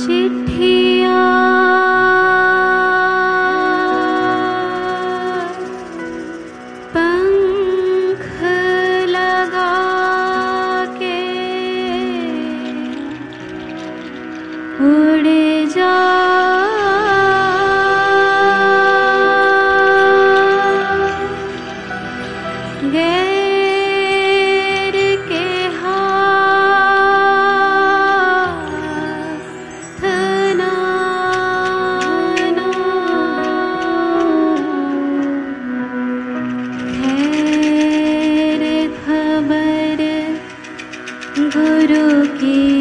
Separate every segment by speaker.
Speaker 1: চিঠিয়া गुरुकी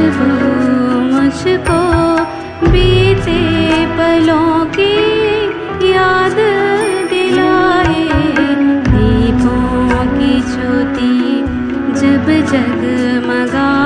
Speaker 1: मो बीते पलो की याद दलाये दीपी जोति जमगा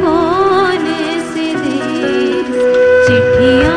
Speaker 1: कौन से दे चिट्ठिया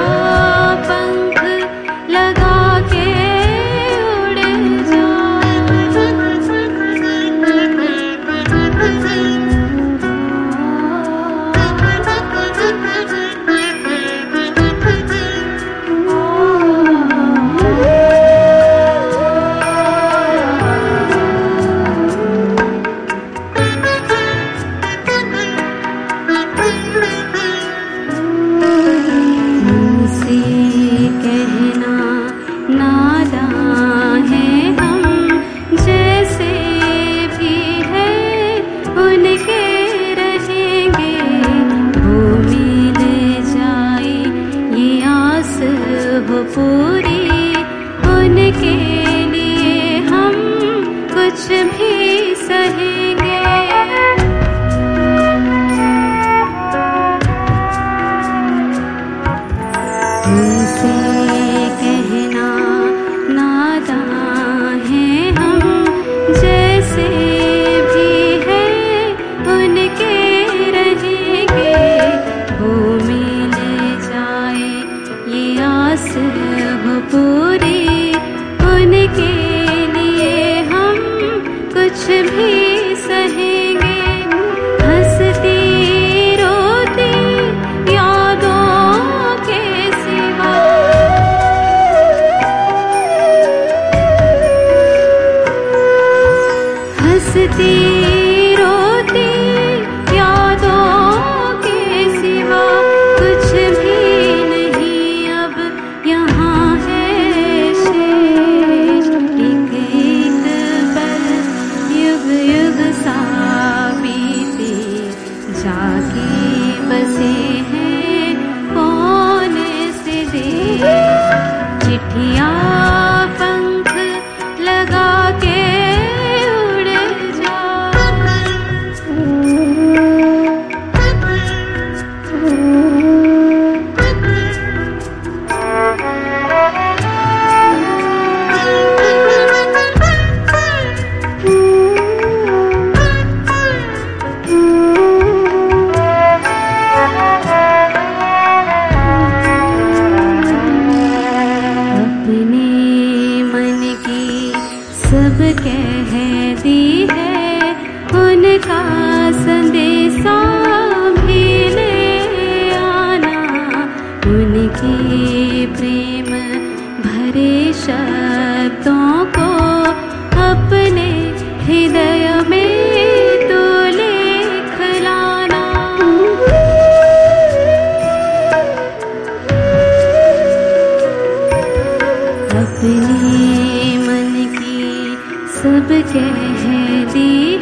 Speaker 1: हंसती के प्रेम भरे शब्दों को अपने हृदय में तो अपने मन की सब कह दी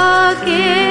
Speaker 1: again.